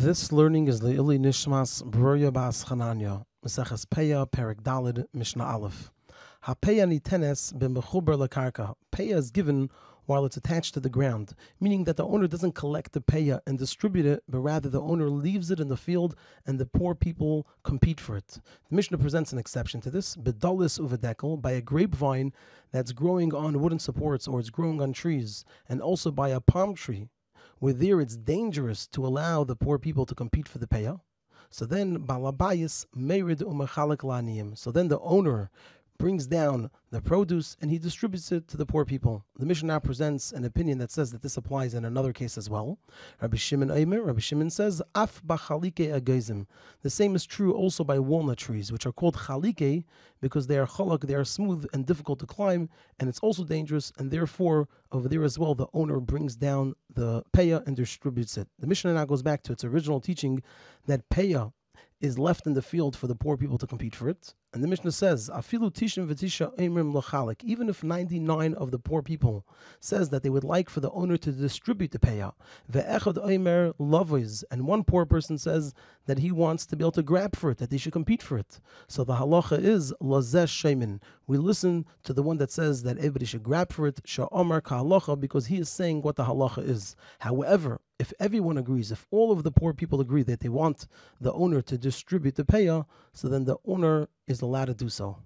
This learning is Le'ili Nishmas Broya Bas Chananya, Meseches Peya, Perik Dalid, Mishnah Aleph. HaPeya nitenes b'mechuber lakarka. Peya is given while it's attached to the ground, meaning that the owner doesn't collect the peya and distribute it, but rather the owner leaves it in the field and the poor people compete for it. The Mishnah presents an exception to this, bedalis uvedekel, by a grapevine that's growing on wooden supports or it's growing on trees, and also by a palm tree where there it's dangerous to allow the poor people to compete for the payah. So then, balabayis merid umachalik laniyim. So then the owner brings down the produce and he distributes it to the poor people. The Mishnah now presents an opinion that says that this applies in another case as well. Rabbi Shimon Aimer, Rabbi Shimon says, Af. The same is true also by walnut trees, which are called chalike because they are chalak, they are smooth and difficult to climb, and it's also dangerous, and therefore over there as well, the owner brings down the peya and distributes it. The Mishnah now goes back to its original teaching that peya is left in the field for the poor people to compete for it. And the Mishnah says, Afilu tishim v'tisha emrim lachalik. Even if 99 of the poor people says that they would like for the owner to distribute the payout, ve'echad omer loviz, and one poor person says that he wants to be able to grab for it, that they should compete for it. So the halacha is lazesh shemin. We listen to the one that says that everybody should grab for it, sha'omar halacha, because he is saying what the halacha is. However, if everyone agrees, if all of the poor people agree that they want the owner to distribute the payah, so then the owner is allowed to do so.